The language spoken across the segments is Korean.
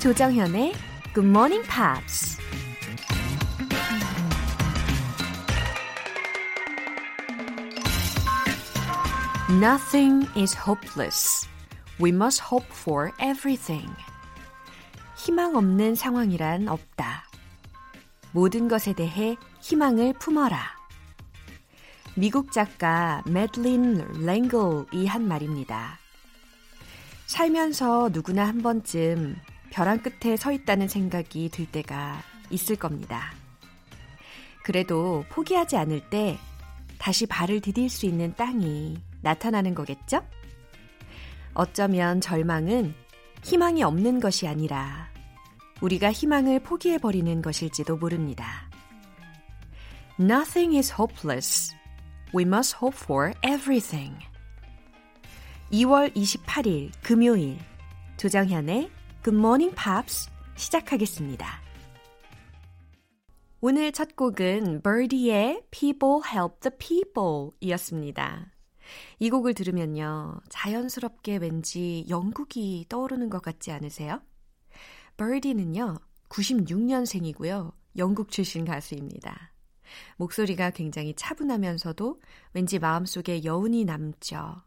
조정현의 Good Morning Pops. Nothing is hopeless. We must hope for everything. 희망 없는 상황이란 없다. 모든 것에 대해 희망을 품어라. 미국 작가 매들린 랭글이 한 말입니다. 살면서 누구나 한 번쯤 벼랑 끝에 서 있다는 생각이 들 때가 있을 겁니다. 그래도 포기하지 않을 때 다시 발을 디딜 수 있는 땅이 나타나는 거겠죠? 어쩌면 절망은 희망이 없는 것이 아니라 우리가 희망을 포기해버리는 것일지도 모릅니다. Nothing is hopeless. We must hope for everything. 2월 28일 금요일 조정현의 Good Morning Pops 시작하겠습니다. 오늘 첫 곡은 Birdie의 People Help the People 이었습니다. 이 곡을 들으면요. 자연스럽게 왠지 영국이 떠오르는 것 같지 않으세요? Birdie는요. 96년생이고요. 영국 출신 가수입니다. 목소리가 굉장히 차분하면서도 왠지 마음속에 여운이 남죠.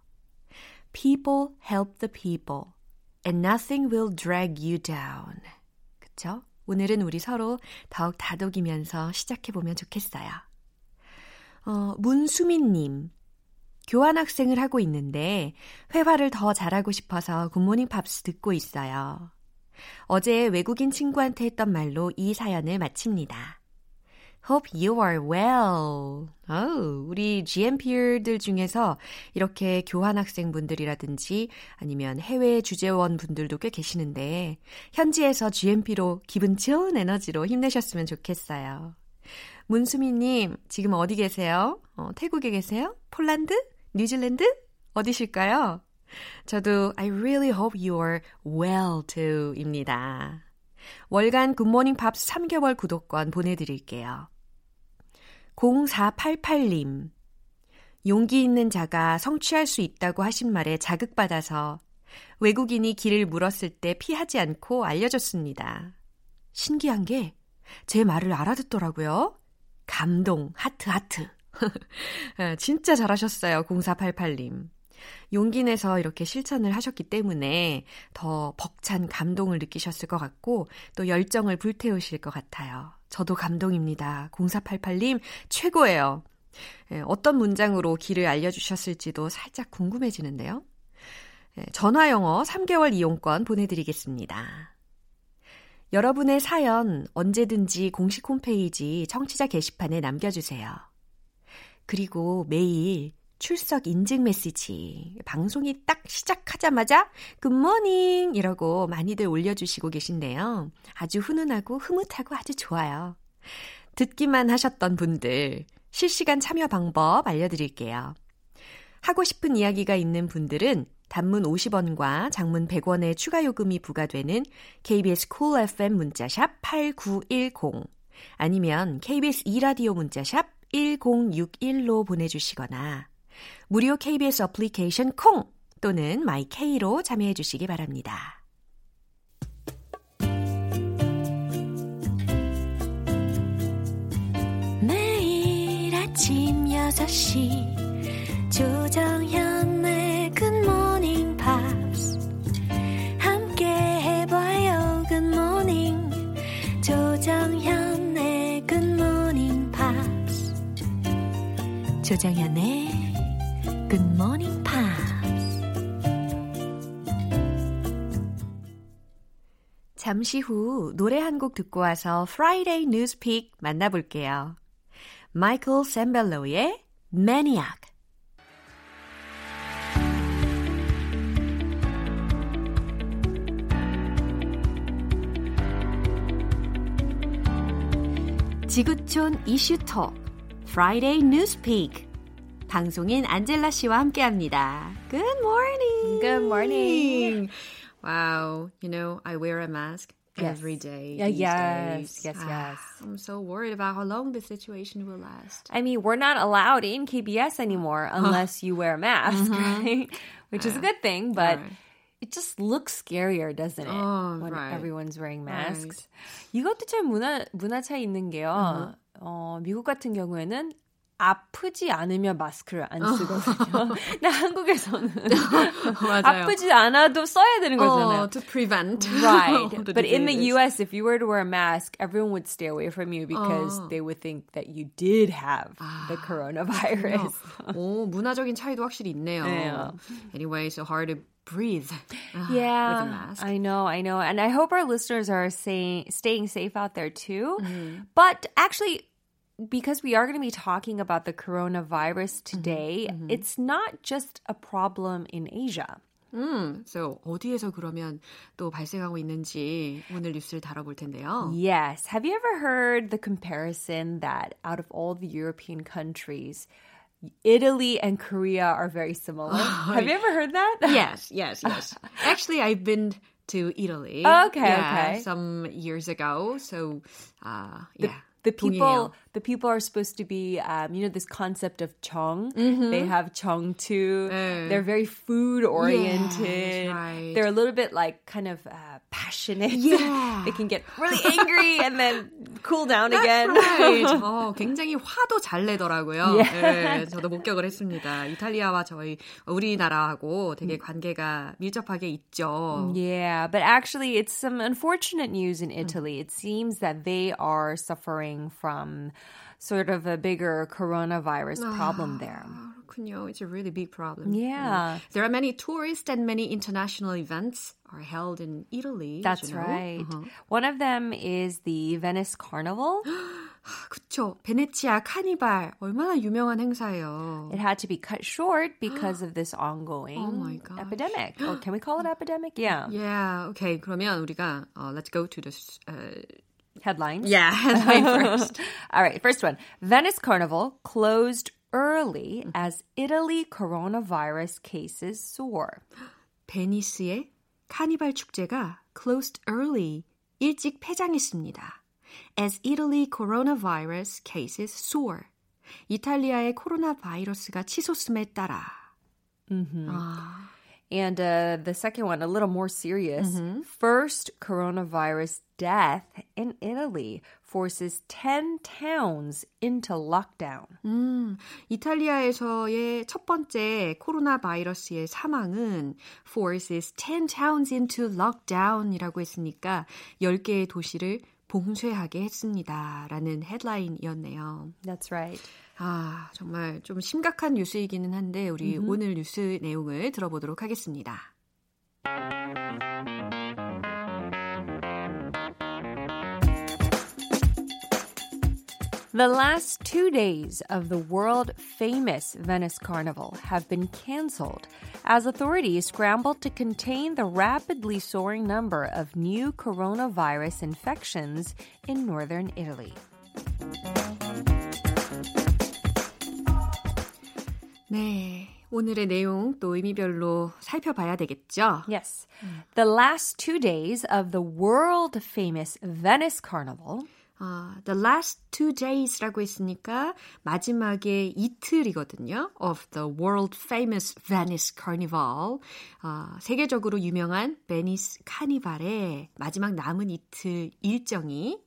People help the people and nothing will drag you down. 그쵸? 오늘은 우리 서로 더욱 다독이면서 시작해보면 좋겠어요. 어, 문수민님. 교환학생을 하고 있는데 회화를 더 잘하고 싶어서 굿모닝 팝스 듣고 있어요. 어제 외국인 친구한테 했던 말로 이 사연을 마칩니다. Hope you are well. Oh, 우리 GMP들 중에서 이렇게 교환 학생분들이라든지 아니면 해외 주재원 분들도 꽤 계시는데 현지에서 GMP로 기분 좋은 에너지로 힘내셨으면 좋겠어요. 문수미님, 지금 어디 계세요? 어, 태국에 계세요? 폴란드? 뉴질랜드? 어디실까요? 저도 I really hope you are well too 입니다. 월간 굿모닝 팝스 3개월 구독권 보내드릴게요. 0488님. 용기 있는 자가 성취할 수 있다고 하신 말에 자극받아서 외국인이 길을 물었을 때 피하지 않고 알려줬습니다. 신기한 게 제 말을 알아듣더라고요. 감동, 하트, 하트. 진짜 잘하셨어요, 0488님. 용기 내서 이렇게 실천을 하셨기 때문에 더 벅찬 감동을 느끼셨을 것 같고 또 열정을 불태우실 것 같아요. 저도 감동입니다. 0488님 최고예요. 예, 어떤 문장으로 길을 알려주셨을지도 살짝 궁금해지는데요. 예, 전화 영어 3개월 이용권 보내드리겠습니다. 여러분의 사연 언제든지 공식 홈페이지 청취자 게시판에 남겨주세요. 그리고 매일 출석 인증 메시지. 방송이 딱 시작하자마자 good morning 이라고 많이들 올려주시고 계신데요. 아주 훈훈하고 흐뭇하고 아주 좋아요. 듣기만 하셨던 분들 실시간 참여 방법 알려드릴게요. 하고 싶은 이야기가 있는 분들은 단문 50원과 장문 100원의 추가 요금이 부과되는 KBS 쿨 cool FM 문자샵 8910 아니면 KBS 2라디오 문자샵 1061로 보내주시거나 무료 KBS 어플리케이션 콩 또는 마이케이로 참여해 주시기 바랍니다. 매일 아침 6시 조정현의 굿모닝 팝스 함께 해봐요 good morning 조정현의 굿모닝 팝스 조정현의 Morning Pops. 잠시 후 노래 한 곡 듣고 와서 Friday Newspeak 만나볼게요. 마이클 샘벨로의 Maniac. 지구촌 이슈톡 Friday Newspeak 방송인 안젤라 씨와 함께합니다. Good morning. Good morning. Wow, you know, I wear a mask yes. every day. Yeah, yes, days. yes, yes. I'm so worried about how long this situation will last. I mean, we're not allowed in KBS anymore unless you wear a mask, mm-hmm. right? Which is a good thing, but. Right it just looks scarier, doesn't it? Oh, when right. everyone's wearing masks. Right. 이것도 참 문화 문화 차이 있는 게요. 어, 미국 같은 경우에는 아프지 않으면 마스크를 안 쓰거든요. 근데 한국에서는 맞아요. 아프지 않아도 써야 되는 거잖아요. Oh, to prevent. Right. the but in the diseases. US, if you were to wear a mask, everyone would stay away from you because Oh. they would think that you did have the coronavirus. 오, 문화적인 차이도 확실히 있네요. 네. Anyway, so hard to breathe uh, with a Yeah, mask. I know, I know. And I hope our listeners are saying, staying safe out there too. Mm-hmm. But actually, because we are going to be talking about the coronavirus Mm-hmm. today, it's not just a problem in Asia. 음, so 어디에서 그러면 또 발생하고 있는지 오늘 뉴스를 다뤄볼 텐데요. Yes. Have you ever heard the comparison that out of all the European countries, Italy and Korea are very similar? Have you ever heard that? Yes, yes, yes. Actually, I've been to Italy. Okay, yeah, okay. Some years ago, so uh, yeah. The 동의해요. people, the people are supposed to be, um, you know, this concept of 정. They have 정 too. 네. They're very food oriented. Yeah, that's right. They're a little bit like kind of uh, passionate. Yeah. they can get really angry and then cool down That's again. right. 어, 굉장히 화도 잘 내더라고요. Yes. 네, 저도 목격을 했습니다. 이탈리아와 저희 우리나라하고 되게 관계가 밀접하게 있죠. Yeah, but actually, it's some unfortunate news in Italy. It seems that they are suffering from sort of a bigger coronavirus problem there. 그렇군요. It's a really big problem. Yeah. There are many tourist and many international events are held in Italy. as That's you know. right. Uh-huh. One of them is the Venice Carnival. 그쵸. 베네치아 카니발 얼마나 유명한 행사예요. It had to be cut short because of this ongoing Oh my gosh. epidemic. Or can we call it epidemic? Yeah. Yeah, okay. 그러면 우리가 uh, let's go to the uh, Headlines. yeah headline first. All right, first one. Venice Carnival closed early as Italy coronavirus cases soar. 베니스의 카니발 축제가 closed early 일찍 폐장했습니다. As Italy coronavirus cases soar. 이탈리아의 코로나 바이러스가 치솟음에 따라. 아, And uh, the second one, a little more serious. First coronavirus death in Italy forces 10 towns into lockdown. 음, 이탈리아에서의 첫 번째 코로나 바이러스의 사망은 forces 10 towns into lockdown이라고 했으니까 10개의 도시를 봉쇄하게 했습니다. 라는 헤드라인이었네요. That's right. 아, 정말 좀 심각한 뉴스이기는 한데 우리 오늘 뉴스 내용을 들어보도록 하겠습니다. The last two days of the world famous Venice Carnival have been canceled as authorities scramble to contain the rapidly soaring number of new coronavirus infections in northern Italy. 네, 오늘의 내용 또 의미별로 살펴봐야 되겠죠? Yes. The last two days of the world famous Venice Carnival 아, the last two days라고 했으니까 마지막에 이틀이거든요. Of the world famous Venice Carnival. 아, 세계적으로 유명한 베니스 카니발의 마지막 남은 이틀 일정이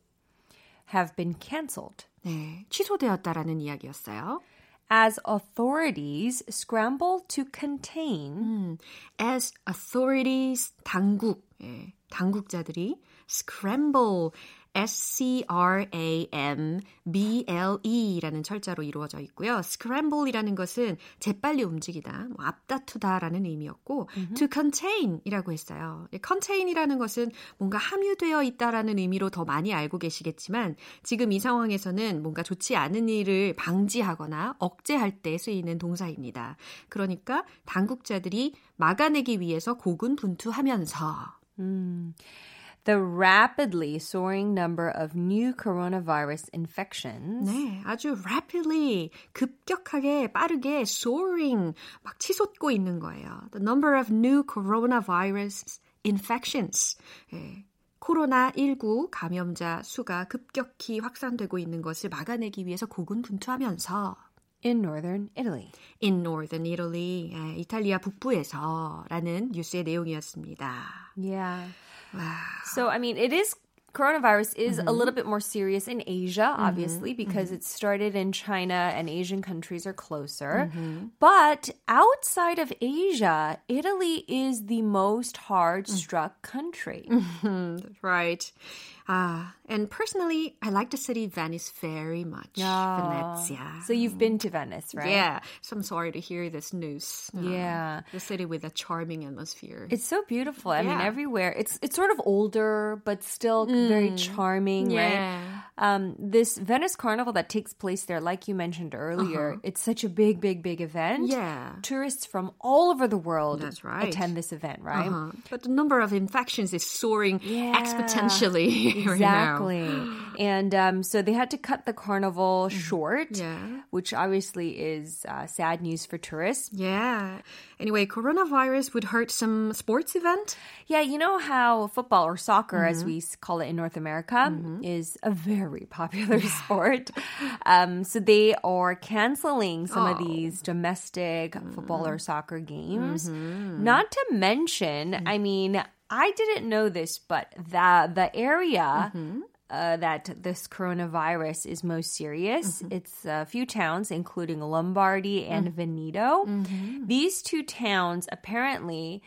have been canceled 네, 취소되었다라는 이야기였어요. as authorities scramble to contain 음, as authorities 당국 예, 당국자들이 scramble S-C-R-A-M-B-L-E라는 철자로 이루어져 있고요. scramble이라는 것은 재빨리 움직이다, 뭐 앞다투다라는 의미였고 to contain이라고 했어요. 예, contain이라는 것은 뭔가 함유되어 있다라는 의미로 더 많이 알고 계시겠지만 지금 이 상황에서는 뭔가 좋지 않은 일을 방지하거나 억제할 때 쓰이는 동사입니다. 그러니까 당국자들이 막아내기 위해서 고군분투하면서 the rapidly soaring number of new coronavirus infections 네, 아주 rapidly 급격하게 빠르게 soaring 막 치솟고 있는 거예요. The number of new coronavirus infections. 예, 코로나19 감염자 수가 급격히 확산되고 있는 것을 막아내기 위해서 고군분투하면서 in northern Italy. In northern Italy, 예, 이탈리아 북부에서라는 뉴스의 내용이었습니다. Yeah. Wow. So, I mean, it is coronavirus is a mm-hmm. little bit more serious in Asia, mm-hmm. obviously, mm-hmm. because it started in China and Asian countries are closer. But outside of Asia, Italy is the most hard mm. struck country. Right. Uh, and personally, I like the city Venice very much. Venezia. So you've been to Venice, right? Yeah. So I'm sorry to hear this news. Uh, Yeah. The city with a charming atmosphere. It's so beautiful. I mean, everywhere. It's it's sort of older, but still very charming, right? Um, this Venice Carnival that takes place there, like you mentioned earlier, it's such a big, big, big event. Yeah. Tourists from all over the world That's right. attend this event, right? Uh-huh. But the number of infections is soaring Yeah. exponentially right now. Exactly. and um, so they had to cut the carnival short, Mm-hmm. Yeah. which obviously is uh, sad news for tourists. Yeah. Anyway, coronavirus would hurt some sports event. Yeah, you know how football or soccer, as Mm-hmm. we call it in North America, is a very popular sport. Um, so they are canceling some of Oh. these domestic Mm-hmm. football or soccer games. Not to mention, I mean, I didn't know this, but the the area. Mm-hmm. Uh, that this coronavirus is most serious. Mm-hmm. It's a few towns, including Lombardy and Mm. Veneto. Mm-hmm. These two towns apparently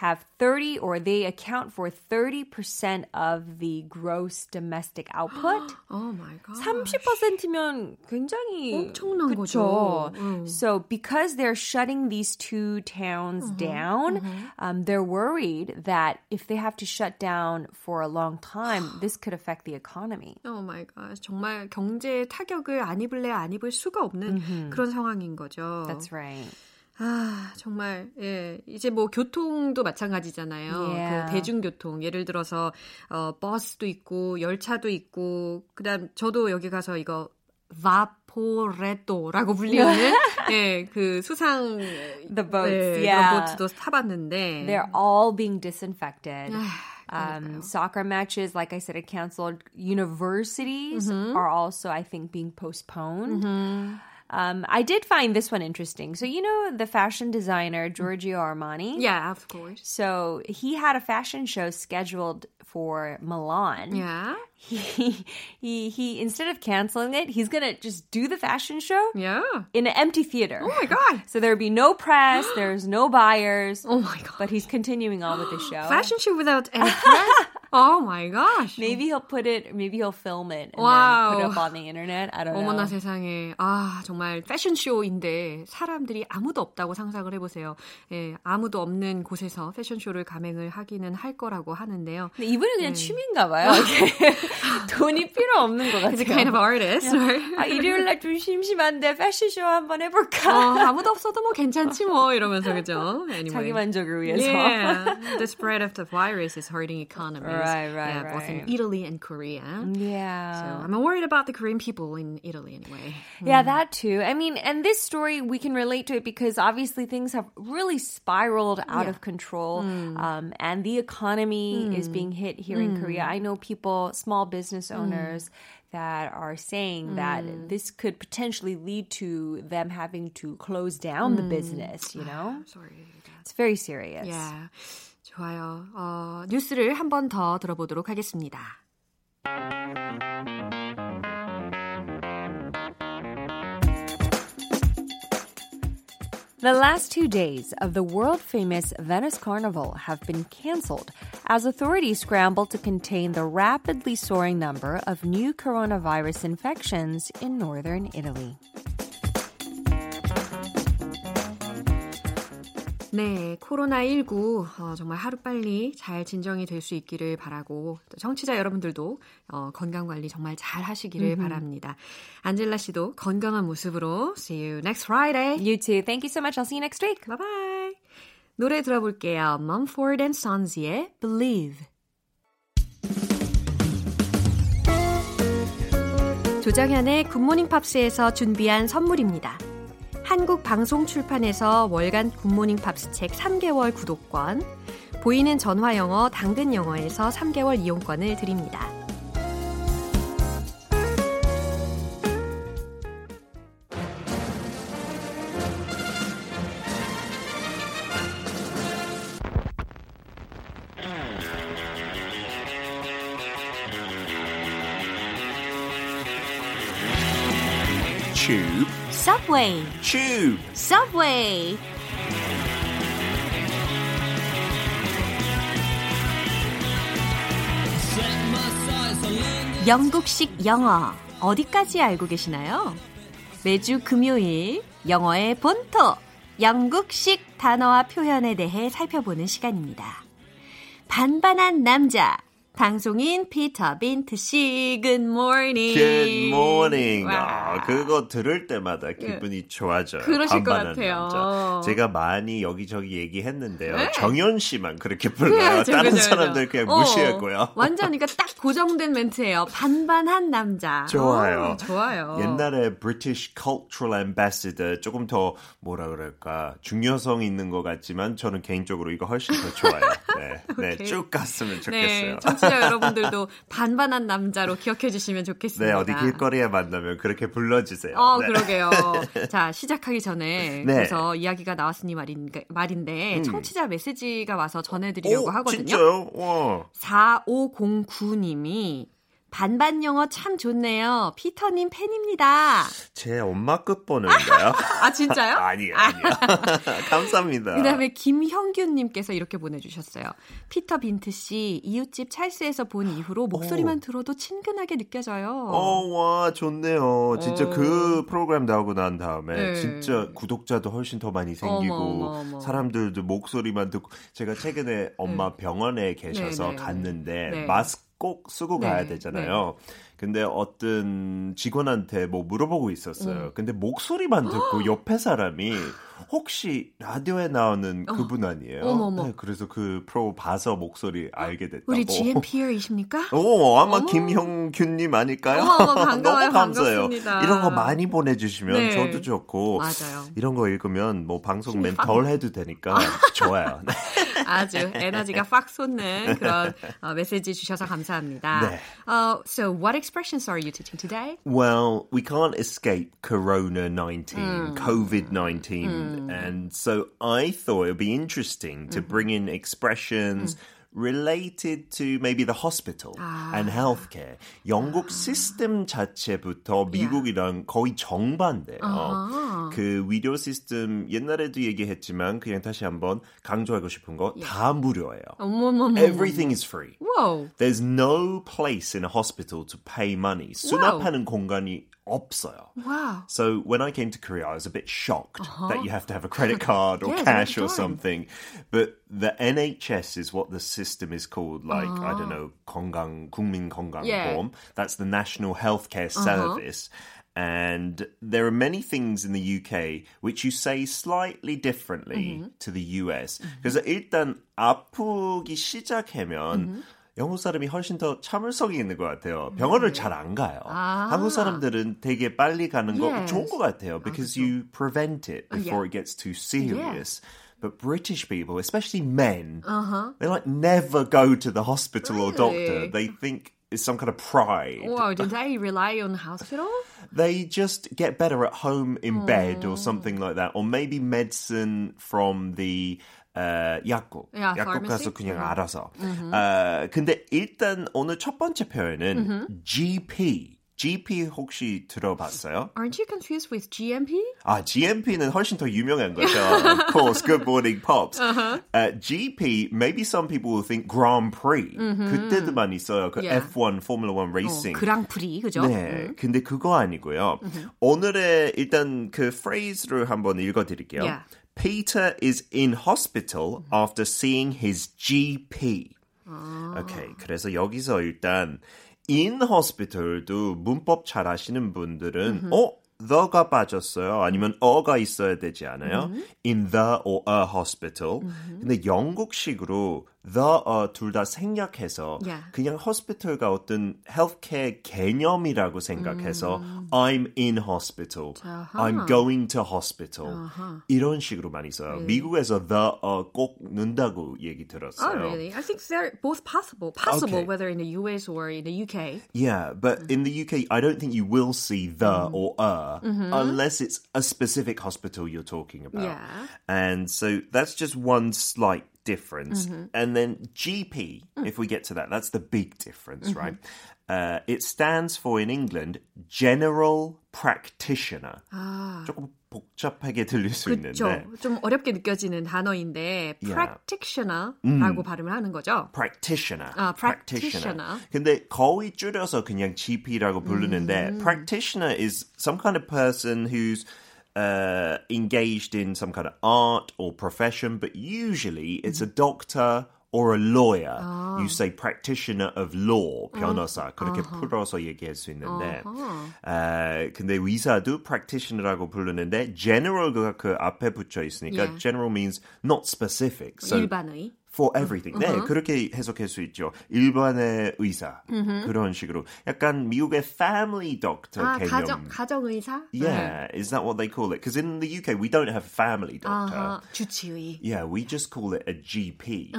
have 30 or they account for 30% of the gross domestic output. Oh my god. 30%면 굉장히 엄청난 그쵸. 거죠. 음. So because they're shutting these two towns down, um, they're worried that if they have to shut down for a long time, this could affect the economy. Oh my gosh. 정말 경제 타격을 안 입을래 안 입을 수가 없는 그런 상황인 거죠. That's right. 아, 정말, 예. 이제 뭐 교통도 마찬가지잖아요. Yeah. 그 대중교통. 예를 들어서, 어, 버스도 있고, 열차도 있고, 그 다음, 저도 여기 가서 이거, 바포레토라고 불리는, 예, 그 수상, The boats, 예, yeah. 보트도 타봤는데. They're all being disinfected. 아, Um, soccer matches, like I said, are canceled. Universities are also, I think, being postponed. Um, I did find this one interesting. So, you know, the fashion designer Giorgio Armani? Yeah, of course. So, he had a fashion show scheduled for Milan. Yeah. He, he, he, instead of canceling it, he's going to just do the fashion show Yeah. in an empty theater. Oh my god. So, there'd be no press, there's no buyers. Oh my god. But he's continuing on with the show. Fashion show without any press? oh my gosh. Maybe he'll put it. Maybe he'll film it and Wow. then put it up on the internet. I don't 어머나 know. 세상에. 아, 정말 패션쇼인데 사람들이 아무도 없다고 상상을 해보세요. 예, 아무도 없는 곳에서 패션쇼를 감행을 하기는 할 거라고 하는데요. 근데 이분은 그냥 취미인가 봐요. 돈이 필요 없는 것 He's a 같아요. kind of artist, right? 아, 일요일 날 좀 심심한데 패션쇼 한번 어, 해볼까? 아무도 없어도 뭐 괜찮지 뭐 이러면서 그죠? Anyway. 자기 만족을 위해서. Yeah, the spread of the virus is hurting economies. Right, right, yeah, both in. Italy and Korea. Yeah. So I'm worried about the Korean people in Italy anyway. Yeah, hmm. that too. I mean, and this story, we can relate to it because obviously things have really spiraled out of control. Hmm. Um, and the economy is hmm. being hit here in Korea. I know people, small business owners, that are saying that this could potentially lead to them having to close down the business, you know? Sorry to hear that. It's very serious. Yeah. 좋아요. 어, 뉴스를 한 번 더 들어보도록 하겠습니다. The last two days of the world famous Venice Carnival have been canceled as authorities scramble to contain the rapidly soaring number of new coronavirus infections in northern Italy. 네, 코로나19 어, 정말 하루빨리 잘 진정이 될 수 있기를 바라고 또 청취자 여러분들도 어, 건강 관리 정말 잘 하시기를 바랍니다. 안젤라 씨도 건강한 모습으로 see you next Friday. You too. Thank you so much. I'll see you next week. Bye bye. 노래 들어볼게요. Mumford and Sons의 Believe. 조정현의 굿모닝 팝스에서 준비한 선물입니다. 한국 방송 출판에서 월간 굿모닝 팝스 책 3개월 구독권, 보이는 전화 영어 당근 영어에서 3개월 이용권을 드립니다. Subway, tube. Subway. 영국식 영어 어디까지 알고 계시나요? 매주 금요일 영어의 본토 영국식 단어와 표현에 대해 살펴보는 시간입니다. 반반한 남자 방송인 피터 빈트 씨, good morning. Good morning. 와. 아, 그거 들을 때마다 기분이 좋아져요. 그러실 것 같아요. 남자. 제가 많이 여기저기 얘기했는데요. 네. 정연 씨만 그렇게 불러요. 그죠, 다른 그죠, 사람들 그죠. 그냥 어, 무시하고요. 완전 그러니까 딱 고정된 멘트예요. 반반한 남자. 좋아요. 어, 좋아요. 옛날에 British Cultural Ambassador 조금 더 뭐라 그럴까 중요성 있는 것 같지만 저는 개인적으로 이거 훨씬 더 좋아요. 네, 네. 쭉 갔으면 네, 좋겠어요. 청취자 여러분들도 반반한 남자로 기억해 주시면 좋겠습니다. 네, 어디 길거리에 만나면 그렇게 불러주세요. 어, 네. 그러게요. 자, 시작하기 전에 네. 그래서 이야기가 나왔으니 말인, 말인데 청취자 메시지가 와서 전해드리려고 오, 하거든요. 진짜요? 와. 4509님이 반반 영어 참 좋네요. 피터님 팬입니다. 제 엄마 끝번호인가요? 아, 진짜요? 아니요, 아니요. 감사합니다. 그 다음에 김형균님께서 이렇게 보내주셨어요. 피터 빈트 씨, 이웃집 찰스에서 본 이후로 목소리만 들어도 친근하게 느껴져요. 어, 와, 좋네요. 진짜 어. 그 프로그램 나오고 난 다음에 네. 진짜 구독자도 훨씬 더 많이 생기고 어머, 어머, 어머. 사람들도 목소리만 듣고 제가 최근에 엄마 병원에 계셔서 네, 네. 갔는데 네. 마스크 꼭 쓰고 네, 가야 되잖아요. 근데 어떤 직원한테 뭐 물어보고 있었어요. 음. 근데 목소리만 듣고 옆에 사람이 혹시 라디오에 나오는 그분 아니에요? 어머, 어머. 네, 그래서 그 프로 봐서 목소리 알게 됐다고. 우리 GMPR이십니까? 오, 아마 어머. 김형균님 아닐까요? 어머, 반가워요. 너무 감사해요. 반갑습니다. 이런 거 많이 보내주시면 네. 저도 좋고 맞아요. 이런 거 읽으면 뭐 방송 힘이 맨팍덜 해도 되니까 좋아요. 네. 아주 에너지가 팍 솟는 그런 어, 메시지 주셔서 감사합니다. 네. Uh, so, what expressions are you teaching today? Well, we can't escape Corona 19, COVID 19. And so I thought it would be interesting to bring in expressions Related to maybe the hospital and healthcare. 영국 시스템 자체부터 미국이랑 거의 정반대예요. 그 의료 시스템 옛날에도 얘기했지만 그냥 다시 한번 강조하고 싶은 거다 무료예요. 어머머머. Everything is free. Whoa. There's no place in a hospital to pay money. 수납하는 공간이 없어요. Wow. So when I came to Korea, I was a bit shocked that you have to have a credit card or Yes, cash all or the time. something. But the NHS is what the system is called. Like I don't know, 건강 국민 건강보험. Yeah. That's the National Healthcare Service. And there are many things in the UK which you say slightly differently to the US. 그래서 일단 아프기 시작하면 영국 사람이 훨씬 더 참을성이 있는 것 같아요. 병원을 잘 안 가요. 아. 한국 사람들은 되게 빨리 가는 거 Yes. 좋은 것 같아요. Because you prevent it before yeah. it gets too serious. But British people, especially men, they like never go to the hospital or doctor. Really? They think it's some kind of pride. Wow, do they rely on hospital? They just get better at home in bed or something like that. Or maybe medicine from the 어, 약국. Yeah, 약국? 가서 그냥 알아서. 어, 근데 일단 오늘 첫 번째 표현은 GP. GP 혹시 들어봤어요? Aren't you confused with GMP? 아, GMP는 훨씬 더 유명한 거죠. of course, Good Morning Pops. Uh, GP, maybe some people will think Grand Prix. 그때도 많이 써요. 그 Yeah. F1, Formula 1 racing. 그랑프리, 그죠? 네, 근데 그거 아니고요. 오늘의 일단 그 phrase를 한번 읽어드릴게요. Yeah. Peter is in hospital after seeing his GP. 오케이, 그래서 여기서 일단 in hospital도 문법 잘 아시는 분들은 어? the가 빠졌어요. 아니면 어가 있어야 되지 않아요? in the or a hospital. 근데 영국식으로 the, uh, 둘 다 생략해서 Yeah. 그냥 hospital가 어떤 healthcare 개념이라고 생각해서 I'm in hospital, I'm going to hospital 이런 식으로 많이 써요. 미국에서 the uh, 꼭 넣는다고 얘기 들었어요. Oh, really? I think they're both possible. Possible, Okay. whether in the US or in the UK. Yeah, but in the UK, I don't think you will see the or a unless it's a specific hospital you're talking about. Yeah. And so that's just one slight difference. And then GP, if we get to that, that's the big difference, right? Uh, it stands for in England General practitioner. 아. 조금 복잡하게 들릴 수 그렇죠. 있는데 좀 어렵게 느껴지는 단어인데 Yeah. practitioner라고 발음을 하는 거죠. practitioner. 아, practitioner. 근데 거의 줄여서 그냥 GP라고 부르는데 practitioner is some kind of person who's uh, engaged in some kind of art or profession, but usually it's a doctor or a lawyer. You say practitioner of law, 변호사. 그렇게 풀어서 얘기할 수 있는데 아, 근데 의사도 practitioner라고 부르는데 general가 그 앞에 붙여 있으니까 Yeah. general means not specific. So 일반의. for everything. 네, 그렇게 해석할 수 있죠. 일반의 의사 그런 식으로 약간 미국의 family doctor 아, 개념. 가정 가정 의사? Yeah, is that what they call it? Because in the UK we don't have a family doctor. 아하, 주치의. Yeah, we just call it a GP.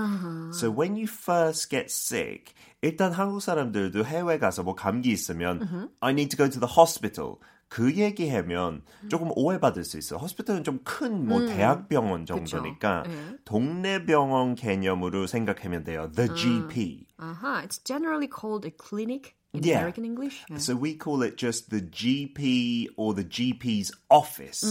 So when you first get sick, 일단 한국 사람들도 해외 가서 뭐 감기 있으면 I need to go to the hospital. 그 얘기하면 조금 오해받을 수 있어. 호스피탈은 좀 큰뭐 대학병원 정도니까 네. 동네 병원 개념으로 생각하면 돼요. The GP. 아하, it's generally called a clinic in Yeah. American English. 네. So we call it just the GP or the GP's office.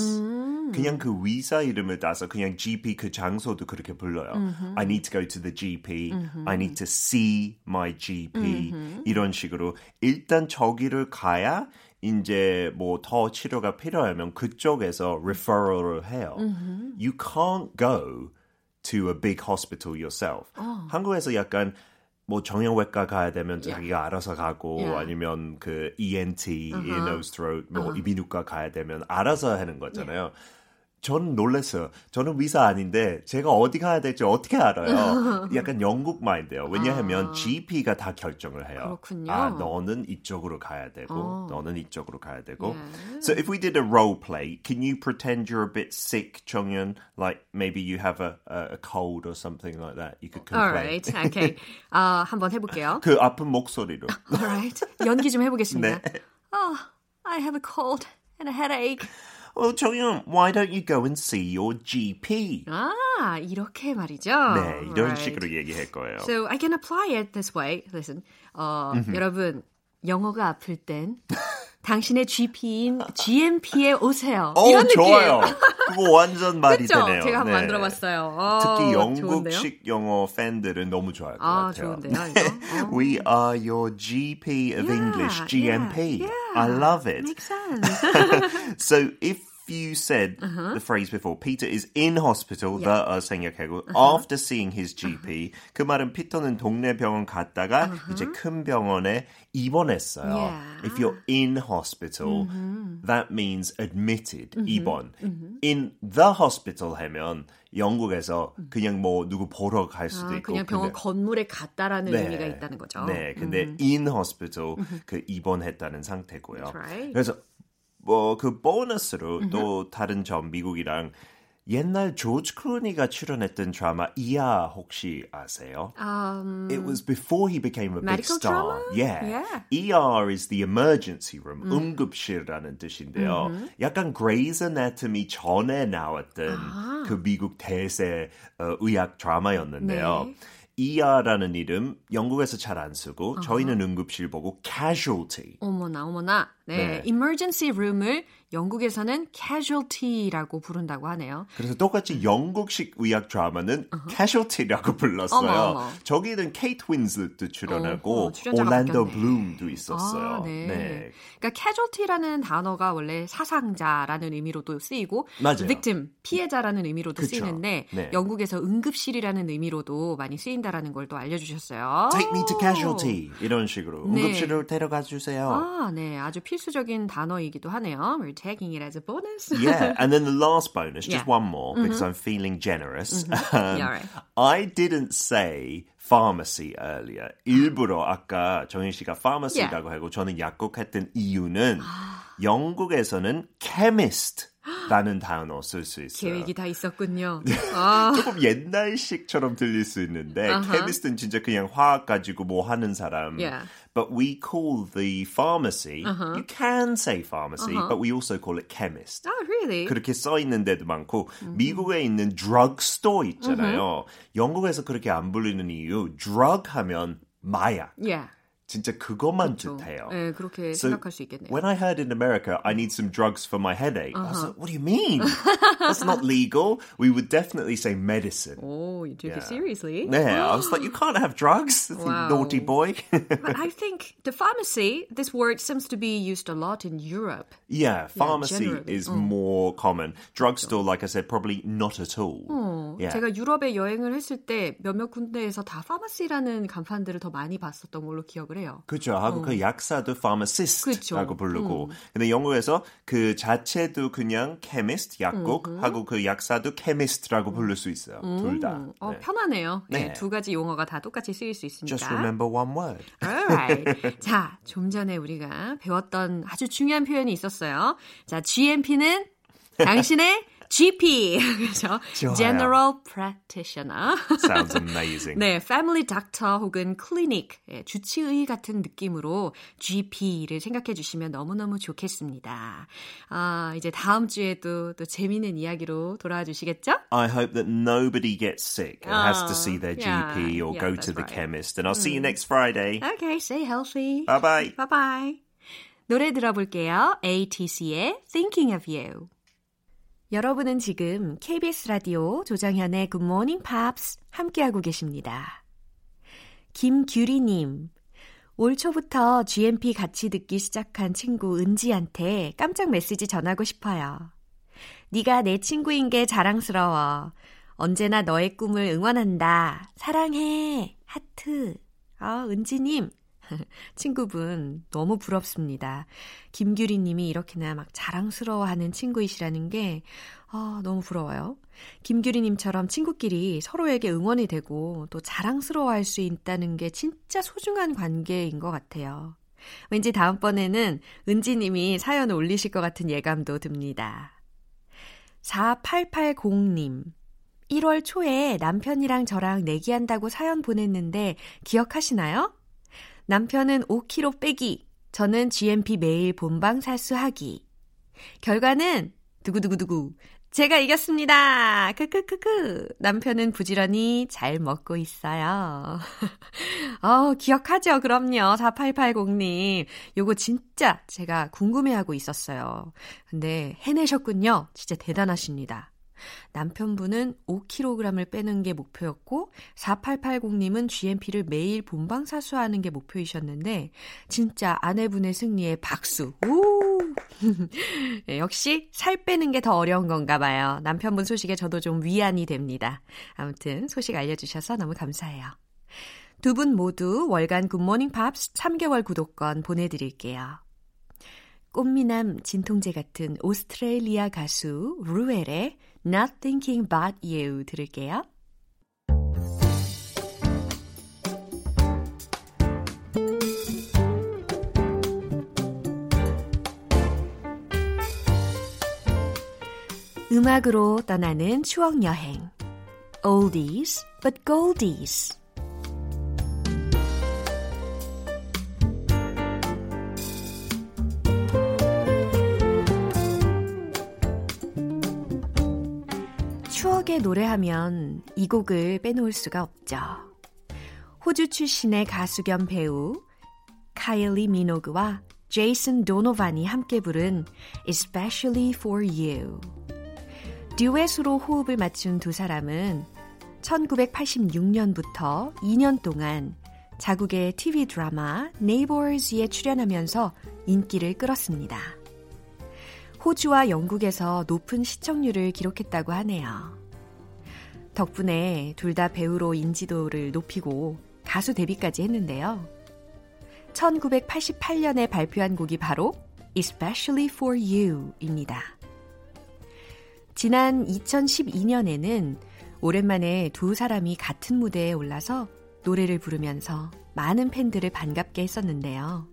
그냥 그 의사 이름을 따서 그냥 GP 그 장소도 그렇게 불러요. I need to go to the GP. I need to see my GP. 이런 식으로 일단 저기를 가야 이제 뭐 더 치료가 필요하면 그쪽에서 referral을 해요. You can't go to a big hospital yourself. 한국에서 약간 뭐 정형외과 가야 되면 자기가 알아서 가고 Yeah. 아니면 그 ENT, ear, nose, throat, 뭐 이비인후과 가야 되면 알아서 하는 거잖아요. 저 는 놀랐어요. 저는 의사 아닌데 제가 어디 가야 될지 어떻게 알아요? 약간 영국 마인드예요. 왜냐하면 GP가 다 결정을 해요. 그렇군요. 아, 너는 이쪽으로 가야 되고 어. 너는 이쪽으로 가야 되고. Yeah. So if we did a role play, can you pretend you're a bit sick, 정연? Like maybe you have a, a, cold or something like that. You could complain. Alright, okay. 아, 한번 해볼게요. 그 아픈 목소리로. Alright, 연기 좀 해보겠습니다. 네. Oh, I have a cold and a headache. Well, 정연, why don't you go and see your GP? 아, 이렇게 말이죠. 네, 이런 Alright. 식으로 얘기할 거예요. So I can apply it this way. Listen, 어, 여러분 영어가 아플 땐 당신의 GP인 GMP에 오세요. 어, 이런 느낌. 좋아요. 그거 완전 말이 그렇죠? 되네요. 제가 한번 네. 만들어봤어요. 어, 특히 좋은데요? 영국식 영어 팬들은 너무 좋아할 것 아, 같아요. 좋은데요, 이거? 어. We are your GP of Yeah, English, yeah, GMP. yeah. I love it. Makes sense. So if you said Uh-huh. the phrase before, Peter is in hospital, the uh, 생략하고 Uh-huh. after seeing his GP, 그 말은 피터는 동네 병원 갔다가 이제 큰 병원에 입원했어요. Uh-huh. Yeah. Mm-hmm. If you're in hospital, that means admitted, 입원. In the hospital 하면 영국에서 그냥 뭐 누구 보러 갈 수도 아, 있고 그냥 병원 근데- 건물에 갔다라는 네. 의미가 있다는 거죠. 네, 근데 in hospital 그 입원했다는 상태고요. Right. 그래서 뭐 그 보너스로 또 다른 점 미국이랑 옛날 조지 클루니가 출연했던 드라마 이야 혹시 아세요? Um, It was before he became a big star. drama? Yeah. Yeah. ER is the emergency room. 응급실이라는 뜻인데요. 약간 Grey's Anatomy 전에 나왔던 그 미국 대세 어, 의학 드라마였는데요. 네. ER라는 이름 영국에서 잘 안 쓰고 저희는 응급실 보고 casualty. 어머나 어머나. 네, 네. emergency room을 영국에서는 casualty라고 부른다고 하네요. 그래서 똑같이 영국식 의학 드라마는 casualty라고 불렀어요. 어머, 어머. 저기는 케이트 윈슬도 출연하고 올란도 바뀌었네. 블룸도 있었어요. 아, 네. 그러니까 casualty라는 단어가 원래 사상자라는 의미로도 쓰이고 맞아요. victim 피해자라는 의미로도 그쵸. 쓰이는데 네. 영국에서 응급실이라는 의미로도 많이 쓰인다라는 걸 또 알려주셨어요. Take me to casualty 이런 식으로 네. 응급실로 데려가 주세요. 아, 네, 아주 필수적인 단어이기도 하네요. Taking it as a bonus. Yeah, and then the last bonus, just Yeah. one more because I'm feeling generous. Um, Yeah, right. I didn't say pharmacy earlier. 일부러 아까 정인 씨가 pharmacy라고 하고 저는 약국했던 이유는 영국에서는 chemist라는 단어 쓸 수 있어요. 계획이 다 있었군요. 아, 조금 옛날식처럼 들릴 수 있는데 Uh-huh. chemist는 진짜 그냥 화학 가지고 뭐 하는 사람. Yeah. But we call the pharmacy. You can say pharmacy, but we also call it chemist. oh, really? 그렇게 써 있는 데도 많고 미국에 있는 drugstore 있잖아요. 영국에서 그렇게 안 불리는 이유 drug 하면 마약. Yeah. 진짜 그것만 그렇죠. 뜻해요. 네, 그렇게 So, 생각할 수 있겠네요. When I heard in America, I need some drugs for my headache, I was like, what do you mean? That's not legal. We would definitely say medicine. Oh, you took Yeah. it seriously? Yeah, I was like, you can't have drugs, Wow. naughty boy. But I think the pharmacy, this word seems to be used a lot in Europe. yeah, pharmacy generally. is more common. Drugstore, like I said, probably not at all. 어, Yeah. 제가 유럽에 여행을 했을 때 몇몇 군데에서 다 파마시라는 간판들을 더 많이 봤었던 걸로 기억을 해요. 그렇죠. 하고 그 약사도 pharmacist라고 그쵸. 부르고. 근데 영어에서 그 자체도 그냥 chemist, 약국, 하고 그 약사도 chemist라고 부를 수 있어요. 둘 다. 어, 네. 편하네요. 네. 네. 두 가지 용어가 다 똑같이 쓰일 수 있으니까. Just remember one word. Alright. 자, 좀 전에 우리가 배웠던 아주 중요한 표현이 있었어요. 자, GMP는 당신의 GP. 그렇죠? 좋아요. General Practitioner. Sounds amazing. 네, Family Doctor 혹은 Clinic, 예, 주치의 같은 느낌으로 GP를 생각해 주시면 너무너무 좋겠습니다. 아, 이제 다음 주에도 또 재미있는 이야기로 돌아와 주시겠죠? I hope that nobody gets sick and has to Oh, see their GP or go to the chemist. And I'll see you next Friday. Okay, stay healthy. Bye bye. Bye bye. 노래 들어볼게요. ATC의 Thinking of You. 여러분은 지금 KBS 라디오 조정현의 Good Morning Pops 함께하고 계십니다. 김규리님, 올 초부터 GMP 같이 듣기 시작한 친구 은지한테 깜짝 메시지 전하고 싶어요. 네가 내 친구인 게 자랑스러워. 언제나 너의 꿈을 응원한다. 사랑해. 하트. 아, 은지님. 친구분 너무 부럽습니다. 김규리 님이 이렇게나 막 자랑스러워하는 친구이시라는 게 아, 너무 부러워요. 김규리 님처럼 친구끼리 서로에게 응원이 되고 또 자랑스러워할 수 있다는 게 진짜 소중한 관계인 것 같아요. 왠지 다음번에는 은지 님이 사연을 올리실 것 같은 예감도 듭니다. 4880님. 1월 초에 남편이랑 저랑 내기한다고 사연 보냈는데 기억하시나요? 남편은 5kg 빼기, 저는 GMP 매일 본방 사수하기. 결과는 두구두구두구. 제가 이겼습니다. 크크크크. 남편은 부지런히 잘 먹고 있어요. 어, 기억하죠? 그럼요. 4880님. 요거 진짜 제가 궁금해하고 있었어요. 근데 해내셨군요. 진짜 대단하십니다. 남편분은 5kg을 빼는 게 목표였고 4880님은 GMP를 매일 본방 사수하는 게 목표이셨는데 진짜 아내분의 승리에 박수. 우! 네, 역시 살 빼는 게 더 어려운 건가 봐요. 남편분 소식에 저도 좀 위안이 됩니다. 아무튼 소식 알려주셔서 너무 감사해요. 두 분 모두 월간 굿모닝 팝스 3개월 구독권 보내드릴게요. 꽃미남 진통제 같은 오스트레일리아 가수 루엘의 Not Thinking About You 들을게요. 음악으로 떠나는 추억 여행. Oldies but goldies. 추억의 노래하면 이 곡을 빼놓을 수가 없죠. 호주 출신의 가수 겸 배우 카일리 미노그와 제이슨 도노반이 함께 부른 Especially for You. 듀엣으로 호흡을 맞춘 두 사람은 1986년부터 2년 동안 자국의 TV 드라마 Neighbors에 출연하면서 인기를 끌었습니다. 호주와 영국에서 높은 시청률을 기록했다고 하네요. 덕분에 둘 다 배우로 인지도를 높이고 가수 데뷔까지 했는데요. 1988년에 발표한 곡이 바로 Especially for You입니다. 지난 2012년에는 오랜만에 두 사람이 같은 무대에 올라서 노래를 부르면서 많은 팬들을 반갑게 했었는데요.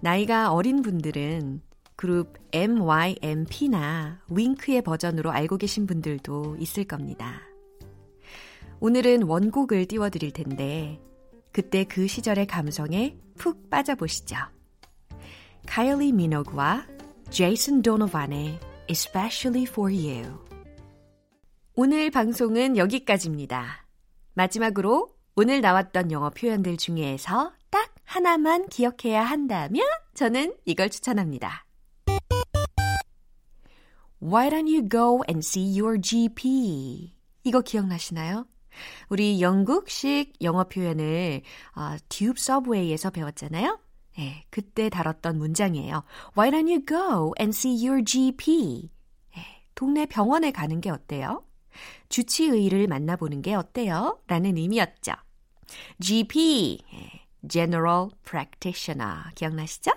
나이가 어린 분들은 그룹 MYMP나 윙크의 버전으로 알고 계신 분들도 있을 겁니다. 오늘은 원곡을 띄워드릴 텐데 그때 그 시절의 감성에 푹 빠져보시죠. 카일리 미노그와 제이슨 도노반의 Especially for You 오늘 방송은 여기까지입니다. 마지막으로 오늘 나왔던 영어 표현들 중에서 딱 하나만 기억해야 한다면 저는 이걸 추천합니다. Why don't you go and see your GP? 이거 기억나시나요? 우리 영국식 영어 표현을 어, 튜브 서브웨이에서 배웠잖아요. 예, 그때 다뤘던 문장이에요. Why don't you go and see your GP? 예, 동네 병원에 가는 게 어때요? 주치의를 만나보는 게 어때요? 라는 의미였죠. GP, 예, General Practitioner 기억나시죠?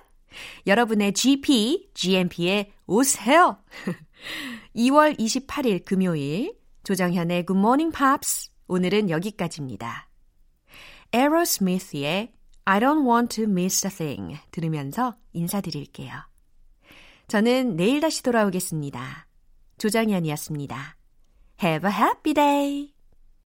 여러분의 GP, GMP에 오세요! 2월 28일 금요일 조정현의 Good Morning Pops 오늘은 여기까지입니다. 에러스미스의 I don't want to miss a thing 들으면서 인사드릴게요. 저는 내일 다시 돌아오겠습니다. 조정현이었습니다. Have a happy day!